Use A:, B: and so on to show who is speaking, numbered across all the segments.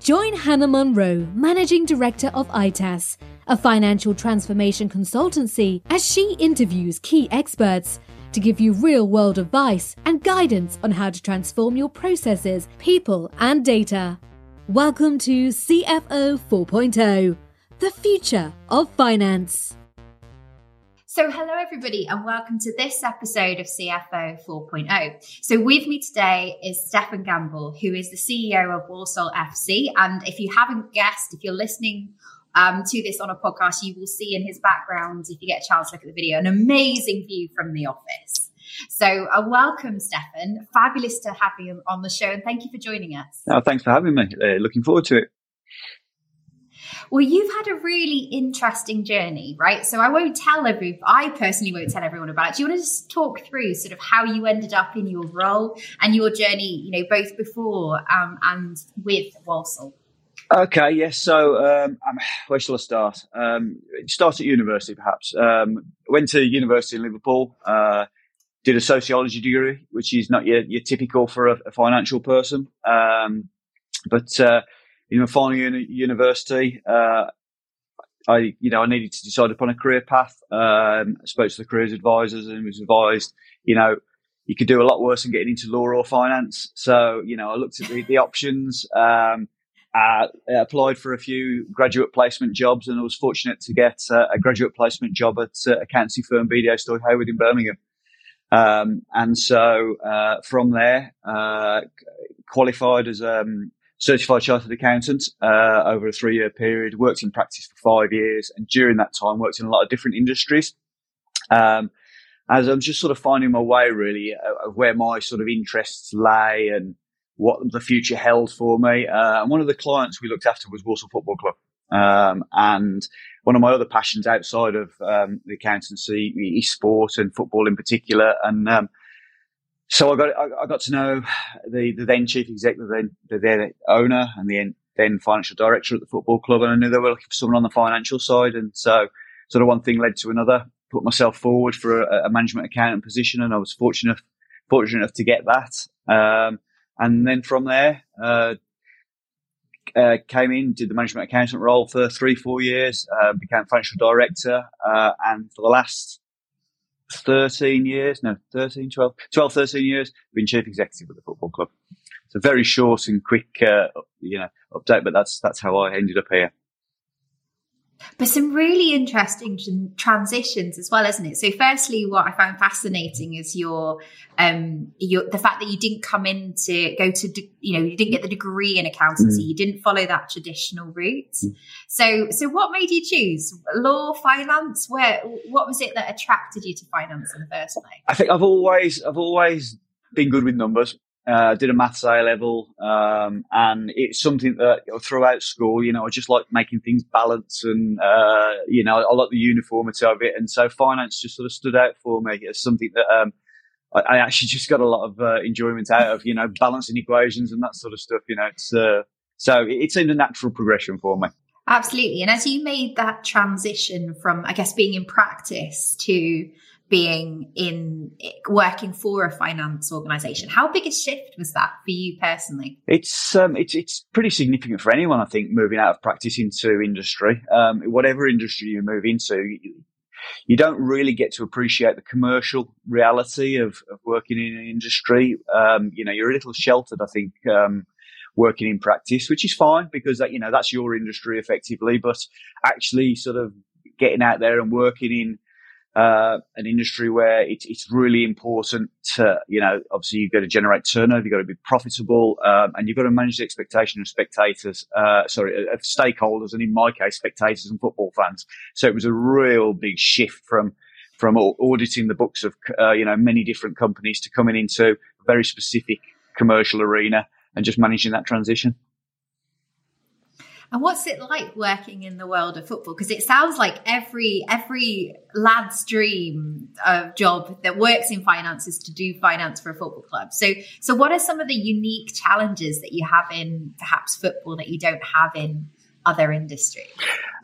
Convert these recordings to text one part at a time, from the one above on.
A: Join Hannah Munro, Managing Director of ITAS, a financial transformation consultancy, as she interviews key experts to give you real world advice and guidance on how to transform your processes, people, and data. Welcome to CFO 4.0, the future of finance.
B: So, hello, everybody, and welcome to this episode of CFO 4.0. So, with me today is Stefan Gamble, who is the CEO of Walsall FC. And if you haven't guessed, if you're listening um, to this on a podcast, you will see in his background, if you get a chance to look at the video, an amazing view from the office. So, uh, welcome, Stefan. Fabulous to have you on the show, and thank you for joining us.
C: Oh, thanks for having me. Uh, looking forward to it.
B: Well, you've had a really interesting journey, right? So I won't tell every, I personally won't tell everyone about it. Do you want to just talk through sort of how you ended up in your role and your journey, you know, both before um, and with Walsall?
C: Okay, yes. So, um, where shall I start? Um, start at university, perhaps. Um, went to university in Liverpool. Uh, did a sociology degree, which is not your, your typical for a, a financial person. Um, but uh, in my final year university, uh, I, you know, I needed to decide upon a career path. Um, I spoke to the careers advisors and was advised, you know, you could do a lot worse than getting into law or finance. So, you know, I looked at the, the options. Um, applied for a few graduate placement jobs, and I was fortunate to get uh, a graduate placement job at uh, accountancy firm BDO Stoy Hayward in Birmingham. Um, and so uh, from there, uh, qualified as a um, certified chartered accountant uh, over a three year period, worked in practice for five years, and during that time worked in a lot of different industries. Um, as I'm just sort of finding my way really of where my sort of interests lay and what the future held for me. Uh, and one of the clients we looked after was Walsall Football Club. Um, and one of my other passions outside of um, the accountancy is sport and football in particular. And um, so I got I, got to know the, the then chief executive, the, the then owner, and the then financial director at the football club. And I knew they were looking for someone on the financial side. And so sort of one thing led to another. Put myself forward for a, a management accountant position, and I was fortunate fortunate enough to get that. Um, and then from there, uh, uh, came in, did the management accountant role for three, four years, uh, became financial director, uh, and for the last 13 years, no, 13, 12, 12, 13 years, been chief executive of the football club. It's a very short and quick, uh, you know, update, but that's, that's how I ended up here
B: but some really interesting transitions as well, isn't it? So, firstly, what I found fascinating is your, um, your the fact that you didn't come in to go to, you know, you didn't get the degree in accountancy, mm. you didn't follow that traditional route. Mm. So, so what made you choose law, finance? Where, what was it that attracted you to finance in the first place?
C: I think I've always, I've always been good with numbers uh, did a maths A level, um, and it's something that throughout school, you know, I just like making things balance, and uh, you know, I like the uniformity of it, and so finance just sort of stood out for me as something that um, I, I, actually just got a lot of uh, enjoyment out of, you know, balancing equations and that sort of stuff. You know, it's uh, so it, it seemed a natural progression for me.
B: Absolutely, and as you made that transition from, I guess, being in practice to being in working for a finance organization. How big a shift was that for you personally?
C: It's um, it's it's pretty significant for anyone, I think, moving out of practice into industry. Um, whatever industry you move into, you, you, don't really get to appreciate the commercial reality of, of working in an industry. Um, you know, you're a little sheltered, I think. Um, working in practice, which is fine because that, you know, that's your industry effectively, but actually sort of getting out there and working in uh, an industry where it, it's really important to, you know, obviously you've got to generate turnover, you've got to be profitable, um, and you've got to manage the expectation of spectators, uh, sorry, of stakeholders, and in my case, spectators and football fans. So it was a real big shift from from auditing the books of, uh, you know, many different companies to coming into a very specific commercial arena and just managing that transition.
B: And what's it like working in the world of football? Because it sounds like every every lad's dream of job that works in finance is to do finance for a football club. So so what are some of the unique challenges that you have in perhaps football that you don't have in other industries?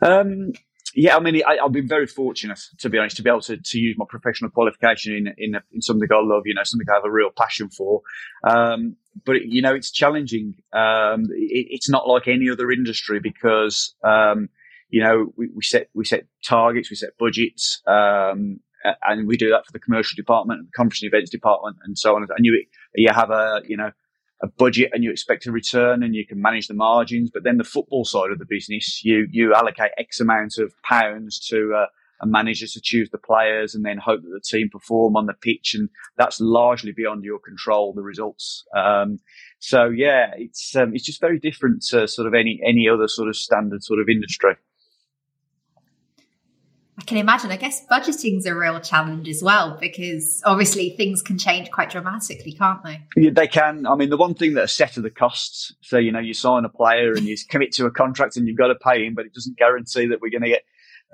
C: Um, yeah, I mean, I, have been very fortunate, to be honest, to be able to, to use my professional qualification in, in, in something I love, you know, something I have a real passion for. Um, but, you know, it's challenging. Um, it, it's not like any other industry because, um, you know, we, we, set, we set targets, we set budgets, um, and we do that for the commercial department and the conference and events department and so on. And you, you have a, you know, a budget and you expect a return and you can manage the margins. But then the football side of the business, you you allocate X amount of pounds to uh, a manager to choose the players and then hope that the team perform on the pitch, and that's largely beyond your control. The results. Um, so yeah, it's um, it's just very different to sort of any any other sort of standard sort of industry.
B: I can imagine. I guess budgeting's a real challenge as well because obviously things can change quite dramatically, can't they?
C: Yeah, they can. I mean, the one thing that are set are the costs. So, you know, you sign a player and you commit to a contract and you've got to pay him, but it doesn't guarantee that we're going to get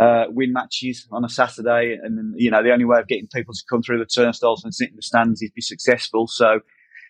C: uh, win matches on a Saturday. And, you know, the only way of getting people to come through the turnstiles and sit in the stands is be successful. So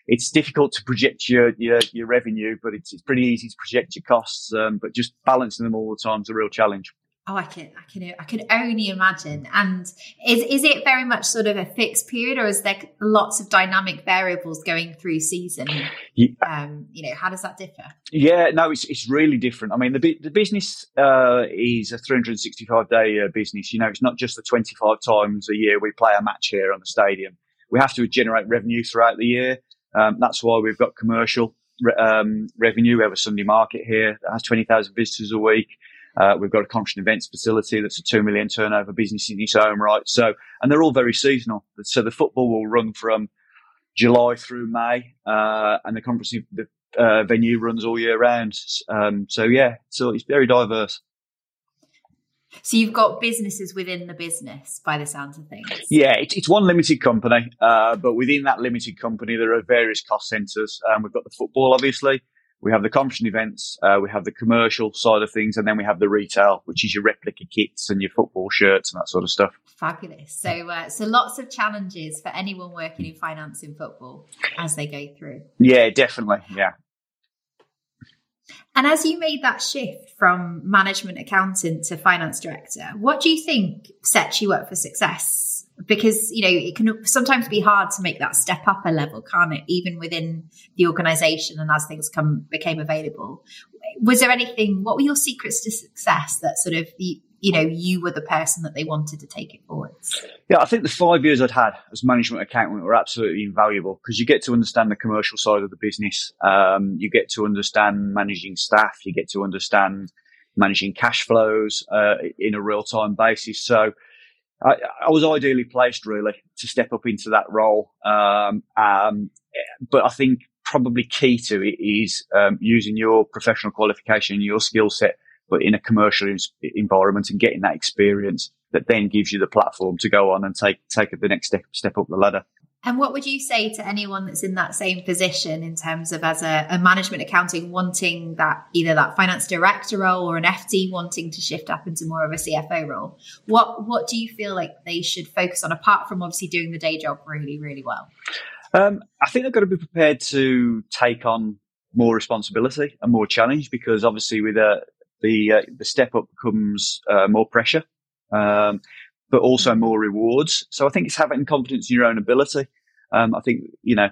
C: it's difficult to project your, your, your revenue, but it's, it's pretty easy to project your costs. Um, but just balancing them all the time is a real challenge.
B: Oh, I can, I can, I can only imagine. And is is it very much sort of a fixed period, or is there lots of dynamic variables going through season? Yeah. Um, you know, how does that differ?
C: Yeah, no, it's it's really different. I mean, the the business uh, is a 365 day uh, business. You know, it's not just the 25 times a year we play a match here on the stadium. We have to generate revenue throughout the year. Um, that's why we've got commercial um, revenue. We have a Sunday market here that has 20,000 visitors a week. Uh, we've got a conference and events facility that's a two million turnover business in its own right. So, and they're all very seasonal. So the football will run from July through May, uh, and the conference the uh, venue runs all year round. Um, so yeah, so it's very diverse.
B: So you've got businesses within the business, by the sounds of things.
C: Yeah, it's, it's one limited company, uh, but within that limited company, there are various cost centres. Um, we've got the football, obviously we have the conference events, uh, we have the commercial side of things, and then we have the retail, which is your replica kits and your football shirts and that sort of stuff.
B: Fabulous. So, uh, so lots of challenges for anyone working in finance in football as they go through.
C: Yeah, definitely. Yeah.
B: And as you made that shift from management accountant to finance director, what do you think sets you up for success because you know it can sometimes be hard to make that step up a level can't it? Even within the organization and as things come became available. Was there anything what were your secrets to success that sort of you, you know you were the person that they wanted to take it forwards
C: yeah i think the five years i'd had as management accountant were absolutely invaluable because you get to understand the commercial side of the business. Um, you get to understand managing staff. You get to understand managing cash flows uh, in a real-time basis. So I, I, was ideally placed really to step up into that role. Um, um, but I think probably key to it is um, using your professional qualification, your skill set, but in a commercial environment and getting that experience that then gives you the platform to go on and take take the next step step up the ladder.
B: And what would you say to anyone that's in that same position in terms of as a, a, management accounting wanting that either that finance director role or an FD wanting to shift up into more of a CFO role? What what do you feel like they should focus on apart from obviously doing the day job really really well?
C: Um, I think they've got to be prepared to take on more responsibility and more challenge because obviously with uh, the uh, the step up comes uh, more pressure. Um, but also more rewards. So I think it's having confidence in your own ability. Um, I think, you know,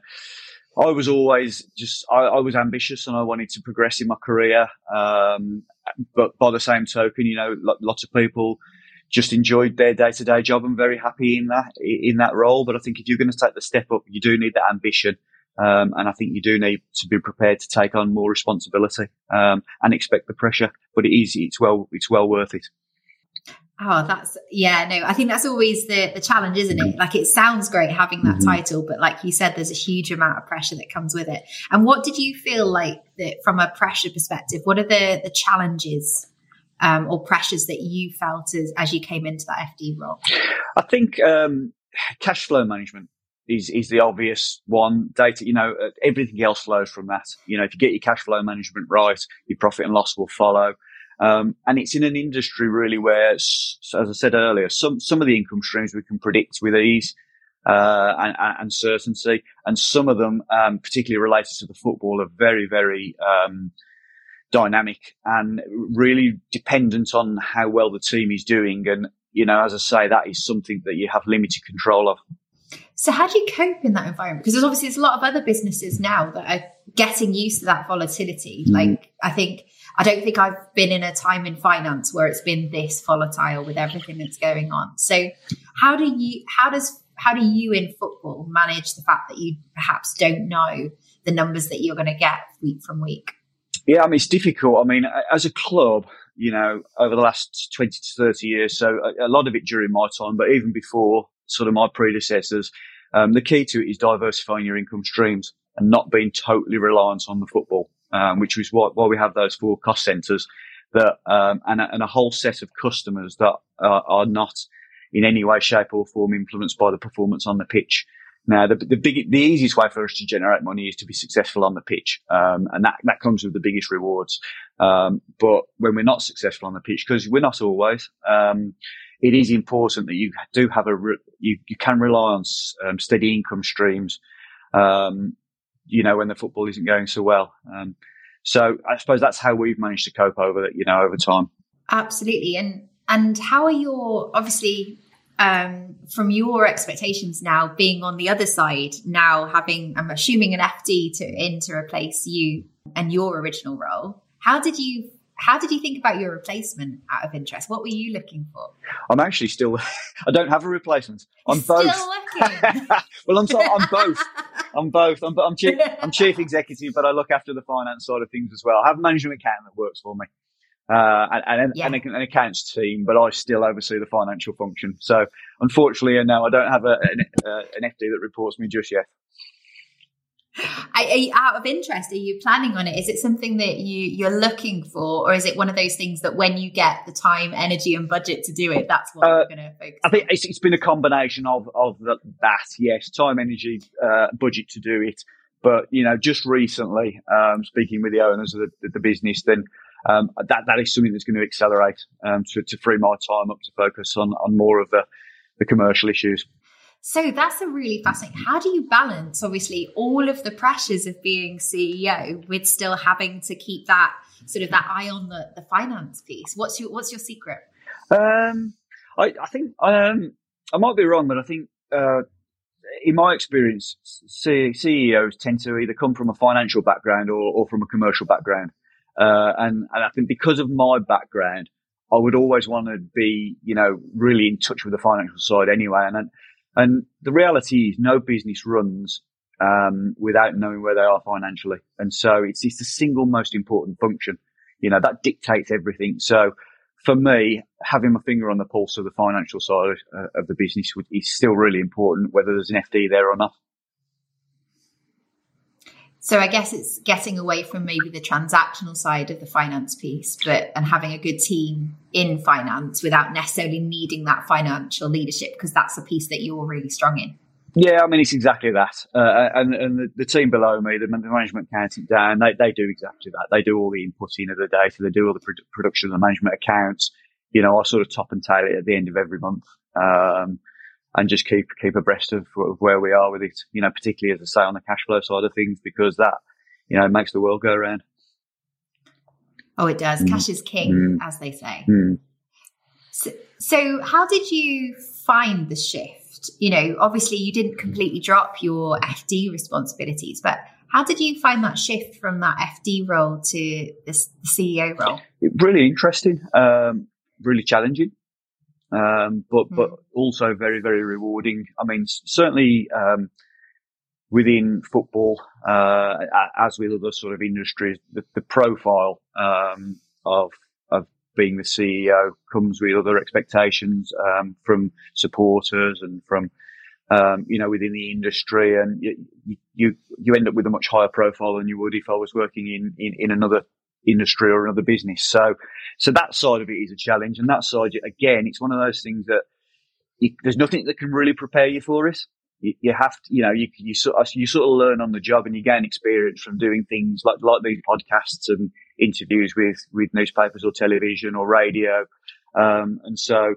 C: I was always just, I, I, was ambitious and I wanted to progress in my career. Um, but by the same token, you know, lots of people just enjoyed their day to day job and very happy in that, in that role. But I think if you're going to take the step up, you do need that ambition. Um, and I think you do need to be prepared to take on more responsibility, um, and expect the pressure, but it is, it's well, it's well worth it.
B: Oh, that's yeah, no, I think that's always the the challenge, isn't it? Like it sounds great having that mm-hmm. title, but like you said, there's a huge amount of pressure that comes with it. And what did you feel like that from a pressure perspective? What are the the challenges um, or pressures that you felt as as you came into that FD role?
C: I think um, cash flow management is is the obvious one. Data, you know, uh, everything else flows from that. You know, if you get your cash flow management right, your profit and loss will follow. Um, and it's in an industry really where, as I said earlier, some some of the income streams we can predict with ease uh, and, and, certainty, and some of them, um, particularly related to the football, are very very um, dynamic and really dependent on how well the team is doing. And you know, as I say, that is something that you have limited control of.
B: So how do you cope in that environment? Because there's obviously there's a lot of other businesses now that are getting used to that volatility. Mm. Like I think I don't think I've been in a time in finance where it's been this volatile with everything that's going on. So how do you how does how do you in football manage the fact that you perhaps don't know the numbers that you're going to get week from week?
C: Yeah, I mean it's difficult. I mean, as a club, you know, over the last twenty to thirty years, so a, a lot of it during my time, but even before, sort of my predecessors, um, the key to it is diversifying your income streams and not being totally reliant on the football, um, which is why, why, we have those four cost centres that um, and, a, and, a, whole set of customers that are, are, not in any way, shape, or form influenced by the performance on the pitch. Now, the, the big, the easiest way for us to generate money is to be successful on the pitch, um, and that that comes with the biggest rewards. Um, but when we're not successful on the pitch, because we're not always, um, it is important that you do have a re- you, you can rely on um, steady income streams. Um, you know when the football isn't going so well. Um, so I suppose that's how we've managed to cope over that. You know over time.
B: Absolutely, and and how are your obviously um, from your expectations now being on the other side now having I'm assuming an FD to in to replace you and your original role. How did you how did you think about your replacement out of interest? What were you looking for?
C: I'm actually still, I don't have a replacement. I'm
B: still
C: both. well, I'm, sorry, I'm both. I'm both. I'm, I'm, chief, I'm chief executive, but I look after the finance side of things as well. I have a management accountant that works for me. Uh, and, and, yeah. and, an accounts team, but I still oversee the financial function. So unfortunately, no, I don't have a, an, uh, an FD that reports me just yet.
B: Are you, out of interest, are you planning on it? Is it something that you you're looking for, or is it one of those things that when you get the time, energy, and budget to do it, that's what uh, you're going to focus? I
C: think it's, it's been a combination of of the, that. Yes, time, energy, uh, budget to do it. But you know, just recently, um, speaking with the owners of the, the business, then um, that that is something that's going to accelerate um, to, to free my time up to focus on on more of the the commercial issues.
B: So that's a really fascinating. How do you balance, obviously, all of the pressures of being CEO with still having to keep that sort of that eye on the, the finance piece? What's your What's your secret?
C: Um, I, I think um, I might be wrong, but I think uh, in my experience, CEOs tend to either come from a financial background or, or from a commercial background, uh, and and I think because of my background, I would always want to be, you know, really in touch with the financial side anyway, and. And the reality is, no business runs um, without knowing where they are financially. And so it's, it's the single most important function. You know, that dictates everything. So for me, having my finger on the pulse of the financial side uh, of the business is still really important, whether there's an FD there or not.
B: So I guess it's getting away from maybe the transactional side of the finance piece, but and having a good team in finance without necessarily needing that financial leadership because that's a piece that you're really strong in.
C: Yeah, I mean it's exactly that, uh, and and the, the, team below me, the, management accounting down, they they do exactly that. They do all the inputting of the data, they do all the production of the management accounts. You know, I sort of top and tail it at the end of every month. Um, and just keep keep abreast of, of, where we are with it. You know, particularly as I say on the cash flow side of things, because that you know makes the world go around.
B: Oh, it does. Mm. Cash is king, mm. as they say. Mm. So, so, how did you find the shift? You know, obviously you didn't completely drop your FD responsibilities, but how did you find that shift from that FD role to this the CEO role?
C: Really interesting, um, really challenging um, but mm. but also very very rewarding. I mean, certainly um, within football, uh, as with other sort of industries, the, the profile um, of of being the CEO comes with other expectations um, from supporters and from um, you know within the industry, and you, you you end up with a much higher profile than you would if I was working in in, in another industry or another business. So, so that side of it is a challenge. And that side, again, it's one of those things that you, there's nothing that can really prepare you for it. you, you, have to, you know, you, you sort of, you sort of learn on the job and you gain experience from doing things like, like these podcasts and interviews with, with newspapers or television or radio. Um, and so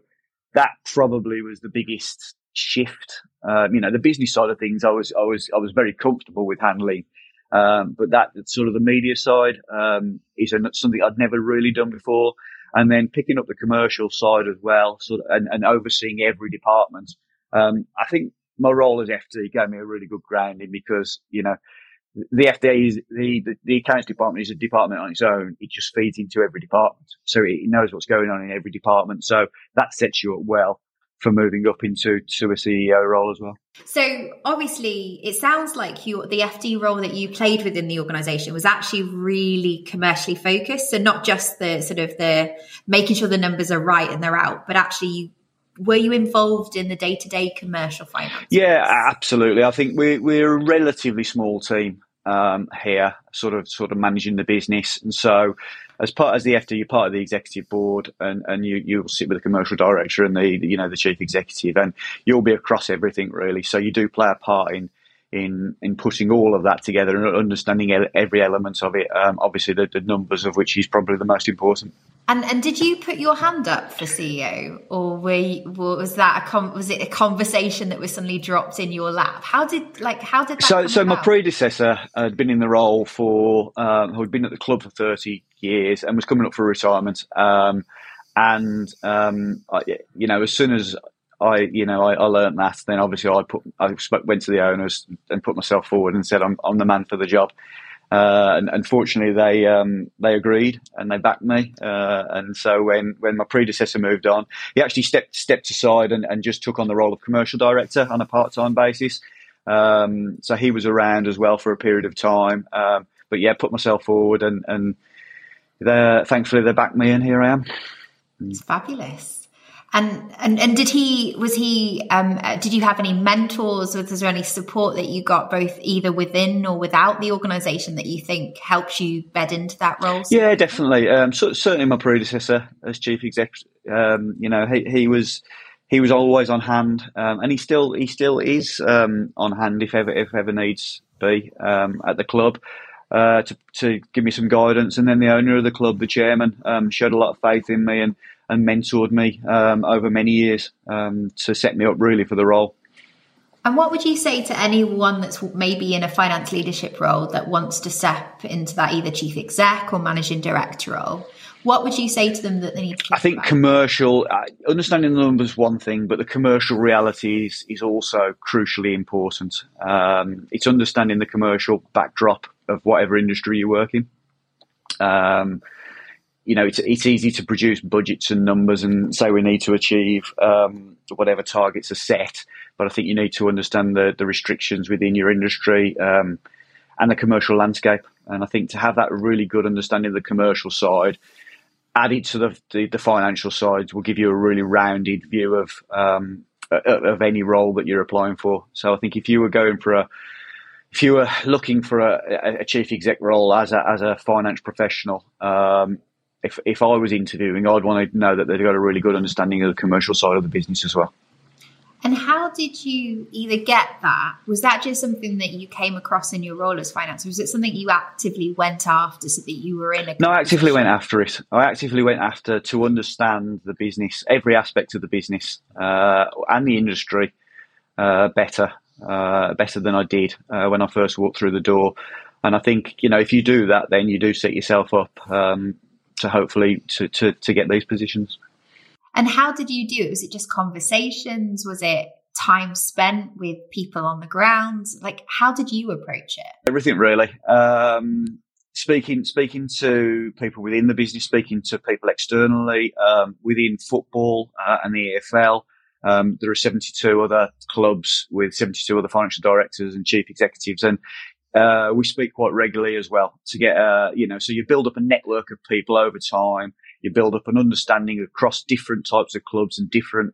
C: that probably was the biggest shift. Um, you know, the business side of things, I was, I was, I was very comfortable with handling. Um, but that sort of the media side, um, is something I'd never really done before. And then picking up the commercial side as well, sort of, and, and overseeing every department. Um, I think my role as FD gave me a really good grounding because, you know, the FD is the, the, the, accounts department is a department on its own. It just feeds into every department. So it knows what's going on in every department. So that sets you up well for moving up into to a CEO role as well.
B: So obviously, it sounds like you the FD role that you played within the organisation was actually really commercially focused. So not just the sort of the making sure the numbers are right and they're out, but actually you were you involved in the day to day commercial finance?
C: Yeah, absolutely. I think we're we're a relatively small team um, here, sort of sort of managing the business, and so as part as the FD, you're part of the executive board, and, and you you'll sit with the commercial director and the you know the chief executive, and you'll be across everything really. So you do play a part in in in putting all of that together and understanding every element of it. Um, obviously, the, the, numbers of which is probably the most important.
B: And and did you put your hand up for CEO, or were you, was that a com- was it a conversation that was suddenly dropped in your lap? How did like how did that?
C: So so
B: about?
C: my predecessor had been in the role for um, who'd been at the club for thirty years and was coming up for retirement. Um, and um, I, you know, as soon as I, you know, I, I learned that. Then obviously I put, I went to the owners and put myself forward and said I'm, I'm the man for the job. Uh, and unfortunately, they um, they agreed and they backed me. Uh, and so when, when my predecessor moved on, he actually stepped stepped aside and, and just took on the role of commercial director on a part time basis. Um, so he was around as well for a period of time. Um, but yeah, put myself forward and and thankfully they backed me, and here I am.
B: It's fabulous. And, and and did he was he um, did you have any mentors was there any support that you got both either within or without the organisation that you think helps you bed into that role?
C: Yeah, definitely. Um, so, certainly, my predecessor as chief exec, um, you know, he, he was he was always on hand, um, and he still he still is um, on hand if ever if ever needs be um, at the club. Uh, to, to give me some guidance, and then the owner of the club, the chairman, showed a lot of faith in me and and mentored me um, over many years um, to set me up really for the role.
B: And what would you say to anyone that's maybe in a finance leadership role that wants to step into that either chief exec or managing director role? What would you say to them that they need to?
C: I think about? commercial, uh, understanding the numbers one thing, but the commercial reality is, is also crucially important. Um, it's understanding the commercial backdrop of whatever industry you work in. Um, you know, it's it's easy to produce budgets and numbers and say we need to achieve um, whatever targets are set, but I think you need to understand the the restrictions within your industry um, and the commercial landscape. And I think to have that really good understanding of the commercial side, added to the the, the financial sides, will give you a really rounded view of um, of any role that you're applying for. So I think if you were going for a if you were looking for a, a chief exec role as a as a finance professional, um, if if I was interviewing, I'd want to know that they've got a really good understanding of the commercial side of the business as well.
B: And how did you either get that? Was that just something that you came across in your role as finance, or was it something you actively went after so that you were in a?
C: No, I actively went after it. I actively went after to understand the business, every aspect of the business uh, and the industry uh, better, uh, better than I did uh, when I first walked through the door. And I think you know if you do that, then you do set yourself up um, to hopefully to, to, to get these positions.
B: And how did you do it? Was it just conversations? Was it time spent with people on the ground? Like, how did you approach it?
C: Everything really. Um, speaking speaking to people within the business, speaking to people externally um, within football uh, and the EFL. Um, there are 72 other clubs with 72 other financial directors and chief executives, and uh, we speak quite regularly as well to get, uh, you know, so you build up a network of people over time. You build up an understanding across different types of clubs and different,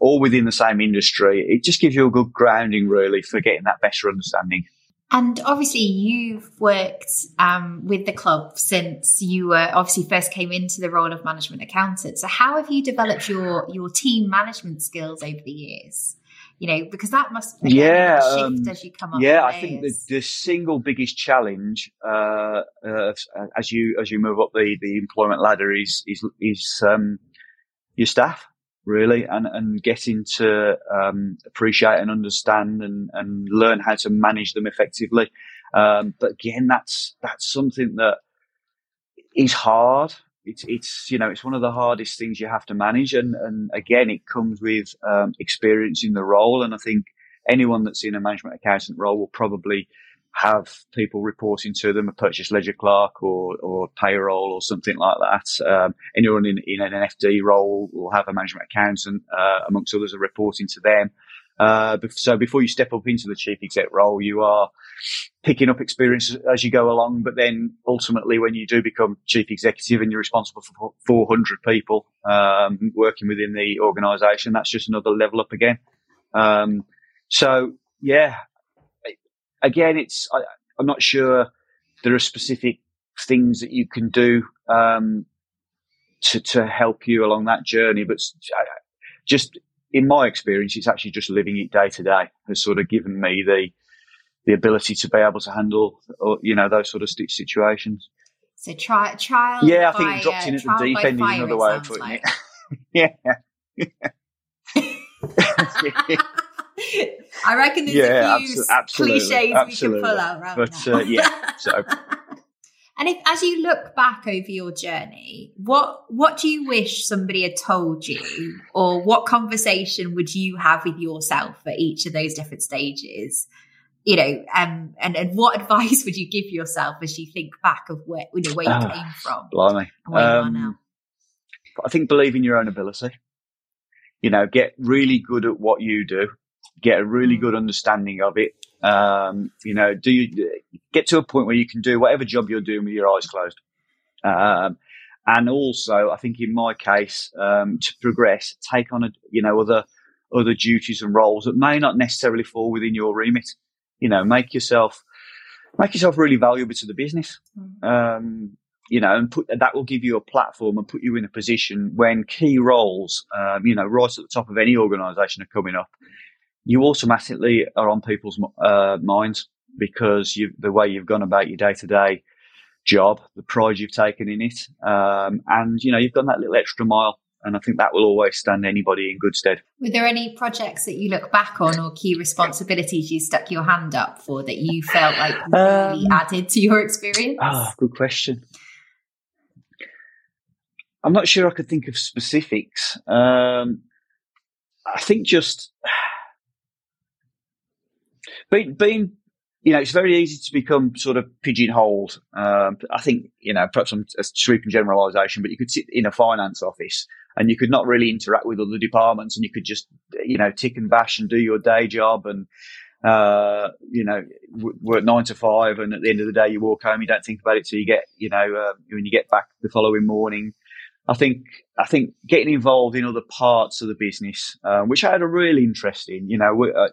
C: all within the same industry. It just gives you a good grounding, really, for getting that better understanding.
B: And obviously, you've worked um, with the club since you were obviously first came into the role of management accountant. So, how have you developed your your team management skills over the years? You know, because that must again,
C: yeah
B: shift
C: um,
B: as you come up.
C: yeah. I think the, the single biggest challenge uh, uh, as you as you move up the, the employment ladder is is is um, your staff really and and getting to um, appreciate and understand and and learn how to manage them effectively. Um, but again, that's that's something that is hard. It's it's you know it's one of the hardest things you have to manage, and and again it comes with um, experience in the role. And I think anyone that's in a management accountant role will probably have people reporting to them, a purchase ledger clerk or or payroll or something like that. Um, anyone in, in an FD role will have a management accountant, uh, amongst others, are reporting to them. Uh, so before you step up into the chief exec role, you are picking up experience as you go along. But then ultimately, when you do become chief executive and you're responsible for 400 people um, working within the organisation, that's just another level up again. Um, so yeah, again, it's I, am not sure there are specific things that you can do um, to to help you along that journey, but just in my experience, it's actually just living it day to day has sort of given me the the ability to be able to handle, or, you know, those sort of situations.
B: So try trial.
C: Yeah, I
B: by,
C: think dropped in
B: uh,
C: at the deep end is another way of putting
B: like.
C: it. yeah.
B: I reckon there's
C: Yeah,
B: a few
C: abso- absolutely,
B: cliches we can pull out right
C: But uh, yeah, so
B: and if as you look back over your journey, what what do you wish somebody had told you, or what conversation would you have with yourself at each of those different stages? You know, um, and and what advice would you give yourself as you think back of where you know where you
C: Ah,
B: came from
C: blimey.
B: where you are
C: Um,
B: now?
C: I think believe in your own ability. You know, get really good at what you do. Get a really
B: Mm.
C: good understanding of it. Um, you know, do you get to a point where you can do whatever job you're doing with your eyes closed? Um, and also, I think in my case, um, to progress, take on a, you know, other, other duties and roles that may not necessarily fall within your remit. You know, make yourself, make yourself really valuable to the business.
B: Mm.
C: Um, you know, and put that will give you a platform and put you in a position when key roles, um, you know, right at the top of any organisation are coming up, you automatically are on people's uh, minds because you the way you've gone about your day to day job, the pride you've taken in it, um, and you know you've done that little extra mile, and I think that will always stand anybody in good stead.
B: Were there any projects that you look back on or key responsibilities you stuck your hand up for that you felt like really
C: Um,
B: added to your experience?
C: Ah, good question. I'm not sure I could think of specifics. Um, I think just being, being, you know, it's very easy to become sort of pigeonholed. Um, I think, you know, perhaps I'm a sweeping generalisation, but you could sit in a finance office and you could not really interact with other departments and you could just, you know, tick and bash and do your day job and, uh, you know, work nine to five, and at the end of the day, you walk home. You don't think about it till you get, you know, uh, when you get back the following morning. I think, I think getting involved in other parts of the business, um, which I had a real interest in. You know, uh,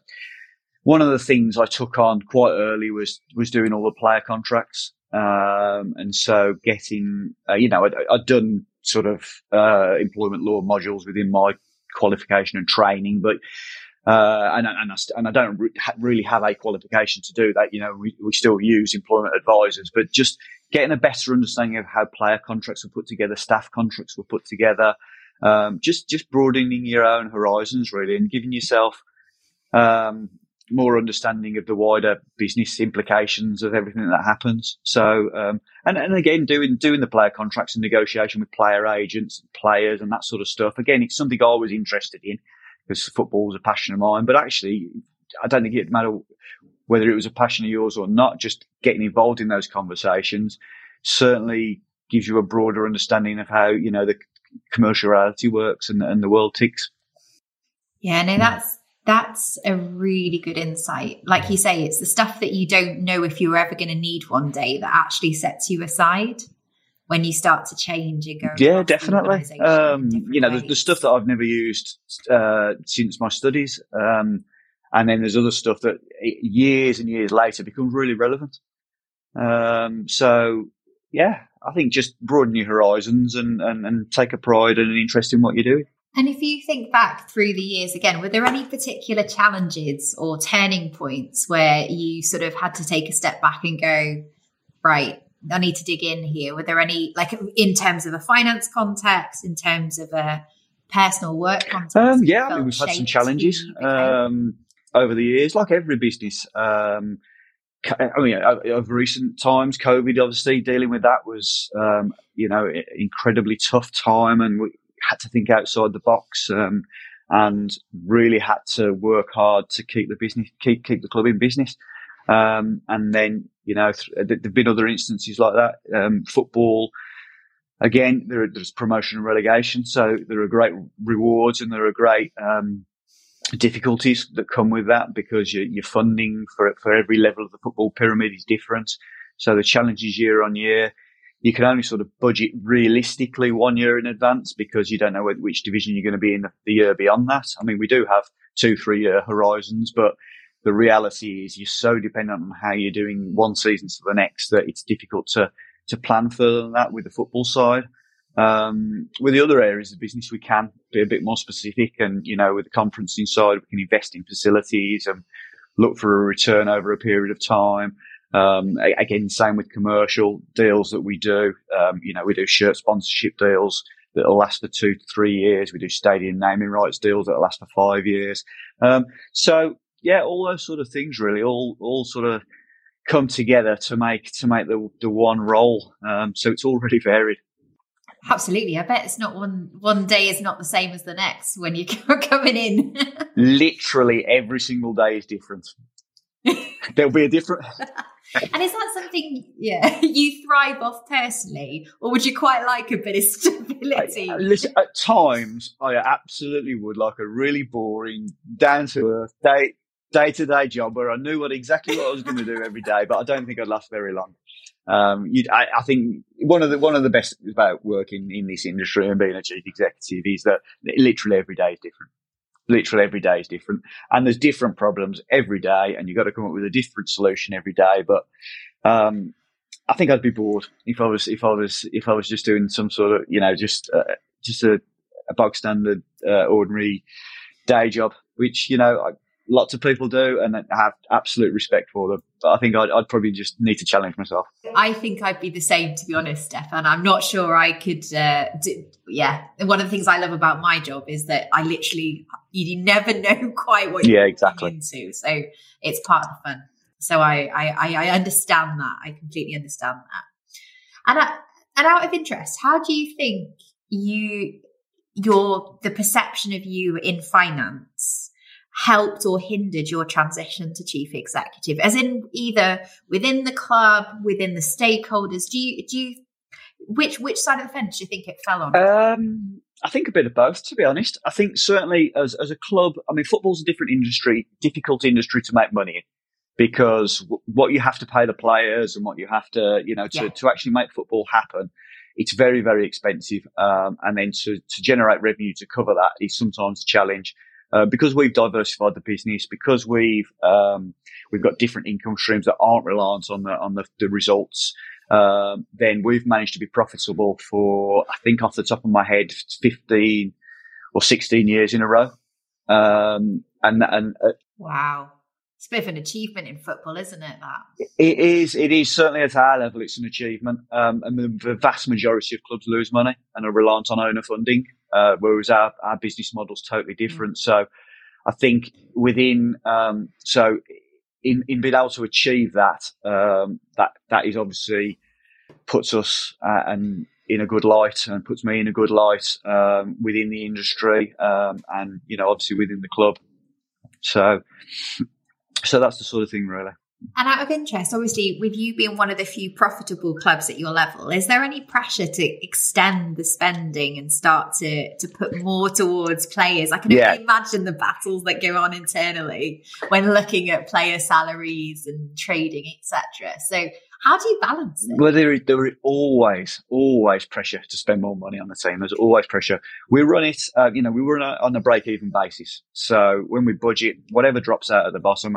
C: one of the things I took on quite early was was doing all the player contracts, um, and so getting, uh, you know, I'd, I'd done sort of uh, employment law modules within my qualification and training, but uh, and, and, I, and I don't re- really have a qualification to do that. You know, we, we still use employment advisors, but just getting a better understanding of how player contracts were put together, staff contracts were put together, um, just just broadening your own horizons really, and giving yourself um, more understanding of the wider business implications of everything that happens. So, um, and and again, doing doing the player contracts and negotiation with player agents, players, and that sort of stuff. Again, it's something I was interested in because football was a passion of mine. But actually, I don't think it mattered whether it was a passion of yours or not. Just getting involved in those conversations certainly gives you a broader understanding of how you know the commercial reality works and, and the world ticks.
B: Yeah, no, that's that's a really good insight. Like you say, it's the stuff that you don't know if you're ever going to need one day that actually sets you aside when you start to change and go.
C: Yeah, definitely. Um, you know, the, the stuff that I've never used uh, since my studies, um, and then there's other stuff that years and years later becomes really relevant. Um, so, yeah, I think just broaden your horizons and, and, and take a pride and an interest in what you're doing.
B: And if you think back through the years again, were there any particular challenges or turning points where you sort of had to take a step back and go, right, I need to dig in here? Were there any, like in terms of a finance context, in terms of a personal work context?
C: Um, yeah, I mean, we've had some challenges um, over the years, like every business. Um, I mean, of recent times, COVID, obviously dealing with that was, um, you know, incredibly tough time, and we had to think outside the box, um, and really had to work hard to keep the business, keep keep the club in business. Um, and then, you know, th- there've been other instances like that. Um, football, again, there, there's promotion and relegation, so there are great rewards and there are great um, difficulties that come with that because your, your funding for for every level of the football pyramid is different. So the challenges year on year, you can only sort of budget realistically one year in advance because you don't know which division you're going to be in the year beyond that. I mean, we do have two, three year horizons, but the reality is you're so dependent on how you're doing one season to the next that it's difficult to, to plan further than that with the football side. Um, with the other areas of business, we can be a bit more specific and, you know, with the conferencing side, we can invest in facilities and look for a return over a period of time. Um, again, same with commercial deals that we do. Um, you know, we do shirt sponsorship deals that'll last for two to three years. We do stadium naming rights deals that'll last for five years. Um, so yeah, all those sort of things really all, all sort of come together to make, to make the, the one role. Um, so it's all really varied.
B: Absolutely. I bet it's not one one day is not the same as the next when you're coming in.
C: Literally every single day is different. There'll be a different
B: and is that something yeah you thrive off personally or would you quite like a bit of stability
C: I, listen at times i absolutely would like a really boring down to earth day day to day job where i knew what exactly what i was going to do every day but i don't think i'd last very long um, I, I, think one of the one of the best about working in this industry and being a chief executive is that literally every day is different. Literally every day is different, and there's different problems every day, and you've got to come up with a different solution every day. But um, I think I'd be bored if I was if I was if I was just doing some sort of you know just uh, just a, a bog standard uh, ordinary day job, which you know lots of people do, and I have absolute respect for them. But I think I'd, I'd, probably just need to challenge myself.
B: I think I'd be the same, to be honest, Stefan. I'm not sure I could. Uh, do, yeah, one of the things I love about my job is that I literally you never know quite what you're
C: yeah, exactly.
B: into, so it's part of the fun. So I, I I understand that. I completely understand that. And I, and out of interest, how do you think you your the perception of you in finance helped or hindered your transition to chief executive as in either within the club within the stakeholders do you do you which which side of the fence do you think it fell on
C: um, I think a bit of both, to be honest. I think certainly as, as a club, I mean, football's a different industry, difficult industry to make money in because w- what you have to pay the players and what you have to, you know, to, yeah. to actually make football happen, it's very, very expensive. Um, and then to, to generate revenue to cover that is sometimes a challenge. Uh, because we've diversified the business, because we've um, we've got different income streams that aren't reliant on the on the, the results, um, then we've managed to be profitable for I think off the top of my head, fifteen or sixteen years in a row. Um, and and uh,
B: wow, it's a bit of an achievement in football, isn't it? That
C: it is. It is certainly at our level, it's an achievement. Um, the, vast majority of clubs lose money and are reliant on owner funding uh, whereas our, our business model is totally different. Mm. So I think within, um, so in, in being able to achieve that, um, that, that is obviously puts us uh, and in a good light and puts me in a good light, um, within the industry, um, and, you know, obviously within the club. So, so that's the sort of thing really.
B: And out of interest, obviously, with you being one of the few profitable clubs at your level, is there any pressure to extend the spending and start to to put more towards players? I can yeah. only imagine the battles that go on internally when looking at player salaries and trading, etc. So, how do you balance it?
C: Well, there, there is always, always pressure to spend more money on the team. There's always pressure. We run it, uh, you know, we run it on a break even basis. So when we budget, whatever drops out at the bottom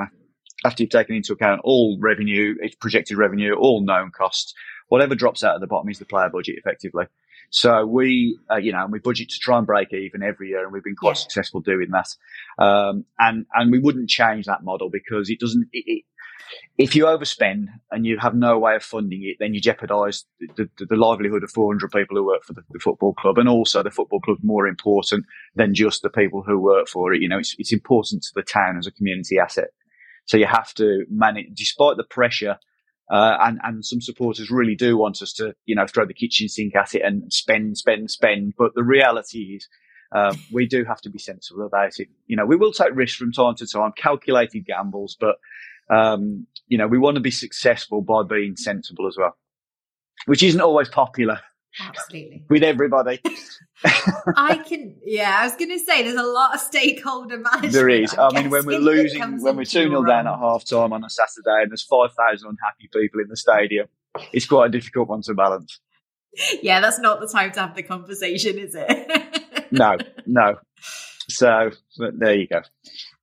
C: after you've taken into account all revenue, its projected revenue, all known costs, whatever drops out at the bottom is the player budget effectively. So we, uh, you know, we budget to try and break even every year, and we've been quite yeah. successful doing that. Um, and and we wouldn't change that model because it doesn't. It, it, if you overspend and you have no way of funding it, then you jeopardise the, the, the, livelihood of 400 people who work for the, the, football club, and also the football club more important than just the people who work for it. You know, it's, it's important to the town as a community asset. So you have to manage, despite the pressure uh, and, and some supporters really do want us to, you know, throw the kitchen sink at it and spend, spend, spend. But the reality is, um, we do have to be sensible about it. You know, we will take risks from time to time, calculated gambles, but, um, you know, we want to be successful by being sensible as well, which isn't always popular.
B: Absolutely.
C: With everybody.
B: I can, yeah, I was going to say there's a lot of stakeholder management.
C: There is. I, I mean, when we're losing, when we're 2 0 down at half time on a Saturday and there's 5,000 unhappy people in the stadium, it's quite a difficult one to balance.
B: Yeah, that's not the time to have the conversation, is it?
C: no, no. So there you go.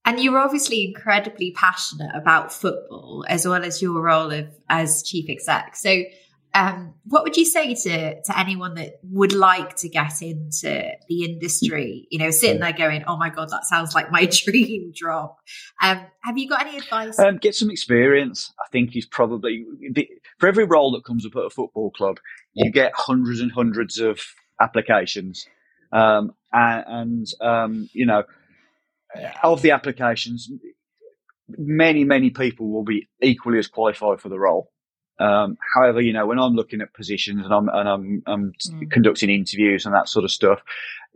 B: And you're obviously incredibly passionate about football as well as your role of as chief exec. So um, what would you say to to anyone that would like to get into the industry? You know, sitting there going, "Oh my god, that sounds like my dream job." Um, have you got any advice?
C: Um, get some experience. I think is probably for every role that comes up at a football club, you get hundreds and hundreds of applications, um, and, and um, you know, of the applications, many many people will be equally as qualified for the role. Um, however, you know, when I'm looking at positions and I'm, and I'm, I'm mm. conducting interviews and that sort of stuff,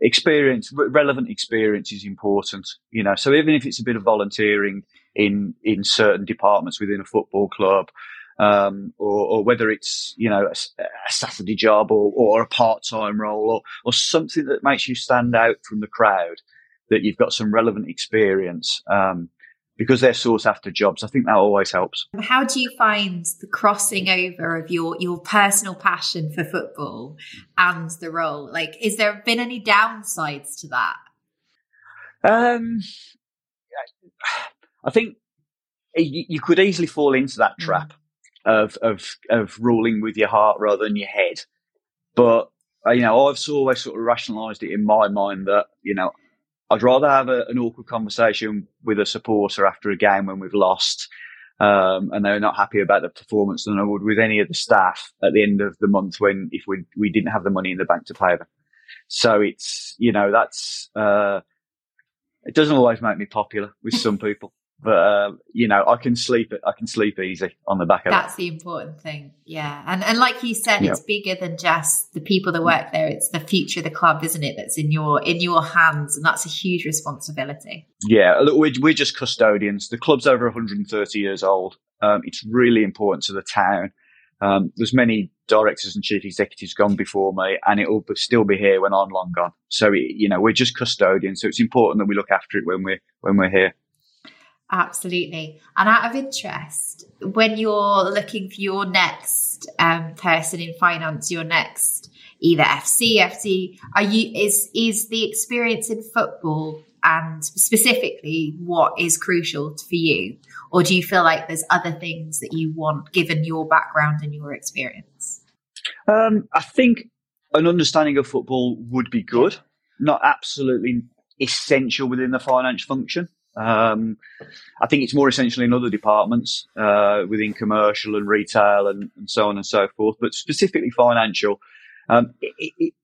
C: experience, relevant experience is important, you know, so even if it's a bit of volunteering in, in certain departments within a football club, um, or, or, whether it's, you know, a, a Saturday job or, or a part-time role or, or something that makes you stand out from the crowd, that you've got some relevant experience. Um, because they're sought after jobs. I think that always helps.
B: How do you find the crossing over of your your personal passion for football and the role? Like, is there been any downsides to that?
C: Um, I think you, could easily fall into that mm. trap of of of ruling with your heart rather than your head. But uh, you know, I've always sort of rationalised it in my mind that you know I'd rather have a, an awkward conversation with a supporter after a game when we've lost um, and they're not happy about the performance than I would with any of the staff at the end of the month when if we we didn't have the money in the bank to pay them. So it's you know that's uh, it doesn't always make me popular with some people. But uh, you know, I can sleep. I can sleep easy on the back of
B: That's the important thing, yeah. And and like you said, it's bigger than just the people that work there. It's the future of the club, isn't it? That's in your in your hands, and that's a huge responsibility.
C: Yeah, look, we're, we're just custodians. The club's over 130 years old. Um, it's really important to the town. Um, there's many directors and chief executives gone before me, and it will still be here when I'm long gone. So it, you know, we're just custodians. So it's important that we look after it when we're when we're here.
B: Absolutely. And out of interest, when you're looking for your next um, person in finance, your next either FC, FD, are you is is the experience in football and specifically what is crucial for you, or do you feel like there's other things that you want given your background and your experience?
C: Um, I think an understanding of football would be good, not absolutely essential within the finance function. Um, I think it's more essential in other departments uh, within commercial and retail and, and, so on and so forth, but specifically financial. Um, it, it,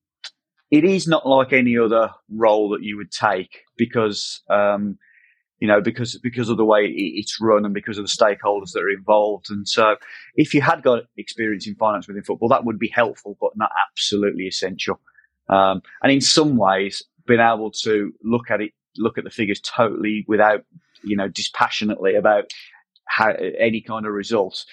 C: it is not like any other role that you would take because, um, you know, because because of the way it's run and because of the stakeholders that are involved. And so, if you had got experience in finance within football, that would be helpful, but not absolutely essential. Um, and in some ways, being able to look at it look at the figures totally without, you know, dispassionately about how, any kind of results.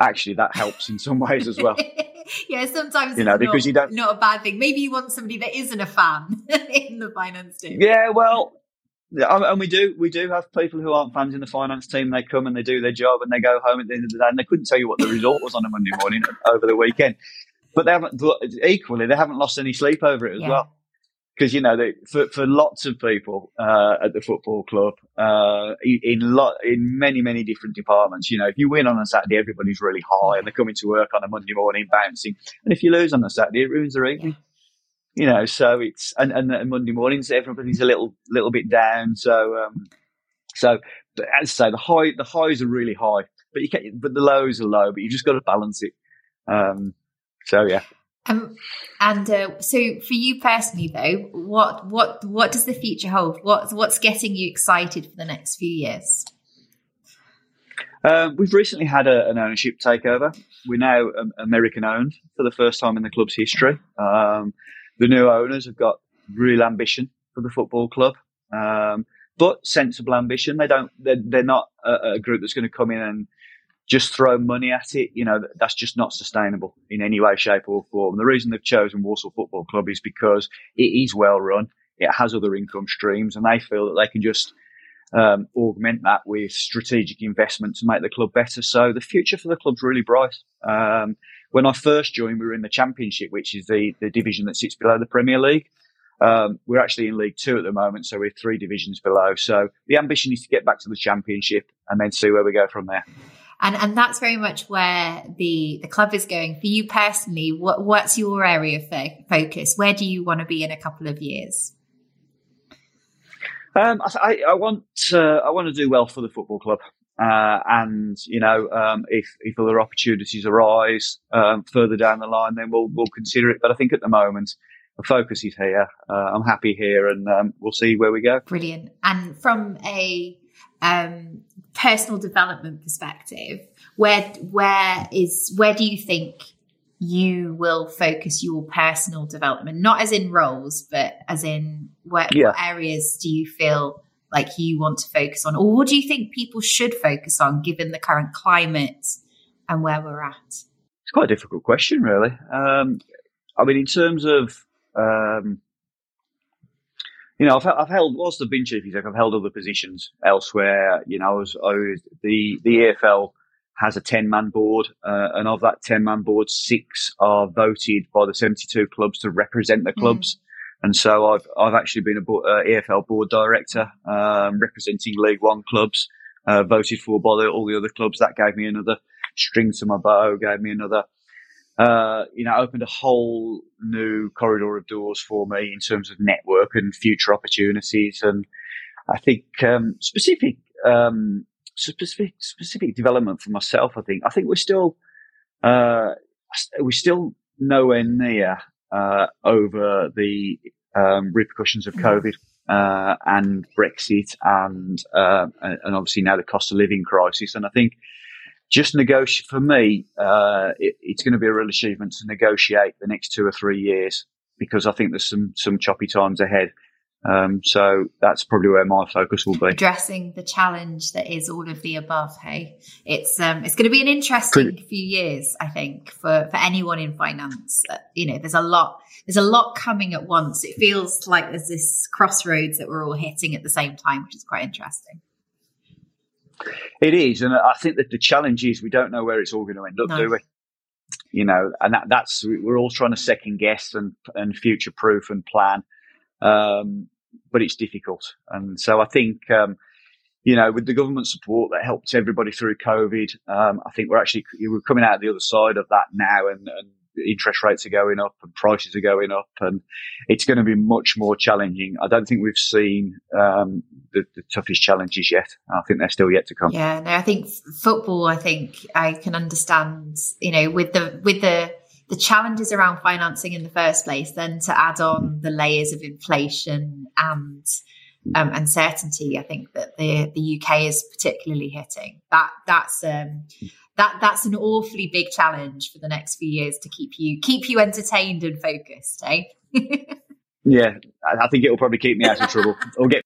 C: Actually, that helps in some ways as well.
B: yeah, sometimes you know because not, you don't not a bad thing. Maybe you want somebody that isn't a fan in the finance team.
C: Yeah, well, and we do we do have people who aren't fans in the finance team. They come and they do their job and they go home at the end of the day and they couldn't tell you what the result was on a Monday morning over the weekend. But they haven't equally they haven't lost any sleep over it as yeah. well because you know they, for for lots of people uh, at the football club uh, in lot in many many different departments. You know, if you win on a Saturday, everybody's really high and they're coming to work on a Monday morning bouncing, and if you lose on a Saturday, it ruins their evening. you know, so it's and, and, Monday mornings everybody's a little little bit down. So um, so as I say, the high the highs are really high, but you can but the lows are low. But you've just got to balance it. Um, so yeah.
B: Um, and uh, so for you personally, though, what what what does the future hold? What what's getting you excited for the next few years?
C: Um, we've recently had a, an ownership takeover. We're now um, American owned for the first time in the club's history. Um, the new owners have got real ambition for the football club, um, but sensible ambition. They don't. They're, they're not a, a, group that's going to come in and just throw money at it. You know, that's just not sustainable in any way, shape, or form. The reason they've chosen Walsall Football Club is because it is well run. It has other income streams, and they feel that they can just um, augment that with strategic investment to make the club better. So the future for the club's really bright. Um, when I first joined, we were in the Championship, which is the, the division that sits below the Premier League. Um, we're actually in League Two at the moment, so we're three divisions below. So the ambition is to get back to the Championship and then see where we go from there.
B: And and that's very much where the the club is going. For you personally, what what's your area of fo- focus? Where do you want to be in a couple of years?
C: Um, I, I, want uh, I want to do well for the football club. Uh, and you know, um, if if other opportunities arise um, further down the line, then we'll we'll consider it. But I think at the moment, the focus is here. Uh, I'm happy here, and um, we'll see where we go.
B: Brilliant. And from a um, personal development perspective, where where is where do you think you will focus your personal development? Not as in roles, but as in where, yeah. what areas do you feel like you want to focus on? Or what do you think people should focus on given the current climate and where we're at?
C: It's quite a difficult question, really. Um, I mean, in terms of, um, you know, I've, I've held, whilst I've been chief exec, I've held other positions elsewhere. You know, I was, I was the, the EFL has a 10 man board, uh, and of that 10 man board, six are voted by the 72 clubs to represent the clubs. Mm. And so I've I've actually been a board, uh, EFL board director, um, representing League One clubs, uh, voted for by the, all the other clubs. That gave me another string to my bow, gave me another, uh, you know, opened a whole new corridor of doors for me in terms of network and future opportunities. And I think um, specific um, specific specific development for myself. I think I think we're still uh, we're still nowhere near uh, over the um, repercussions of mm. COVID uh, and Brexit and uh, and obviously now the cost of living crisis. And I think just negotiate for me, uh, it, it's going to be a real achievement to negotiate the next two or three years because I think there's some some choppy times ahead. Um, so that's probably where my focus will be.
B: Addressing the challenge that is all of the above. Hey, it's um, it's going to be an interesting Pretty. few years, I think, for for anyone in finance. Uh, you know, there's a lot there's a lot coming at once. It feels like there's this crossroads that we're all hitting at the same time, which is quite interesting.
C: It is, and I think that the challenge is we don't know where it's all going to end up, no. do we? You know, and that, that's we're all trying to second guess and and future proof and plan. Um, but it's difficult. And so I think, um, you know, with the government support that helped everybody through COVID, um, I think we're actually we're coming out the other side of that now, and, and interest rates are going up and prices are going up, and it's going to be much more challenging. I don't think we've seen um, the, the, toughest challenges yet. I think they're still yet to come.
B: Yeah, no, I think football. I think I can understand. You know, with the with the the challenges around financing in the first place, then to add on the layers of inflation and um, uncertainty, I think that the the UK is particularly hitting. That that's um, that that's an awfully big challenge for the next few years to keep you keep you entertained and focused. Eh?
C: yeah, I think it will probably keep me out of trouble or get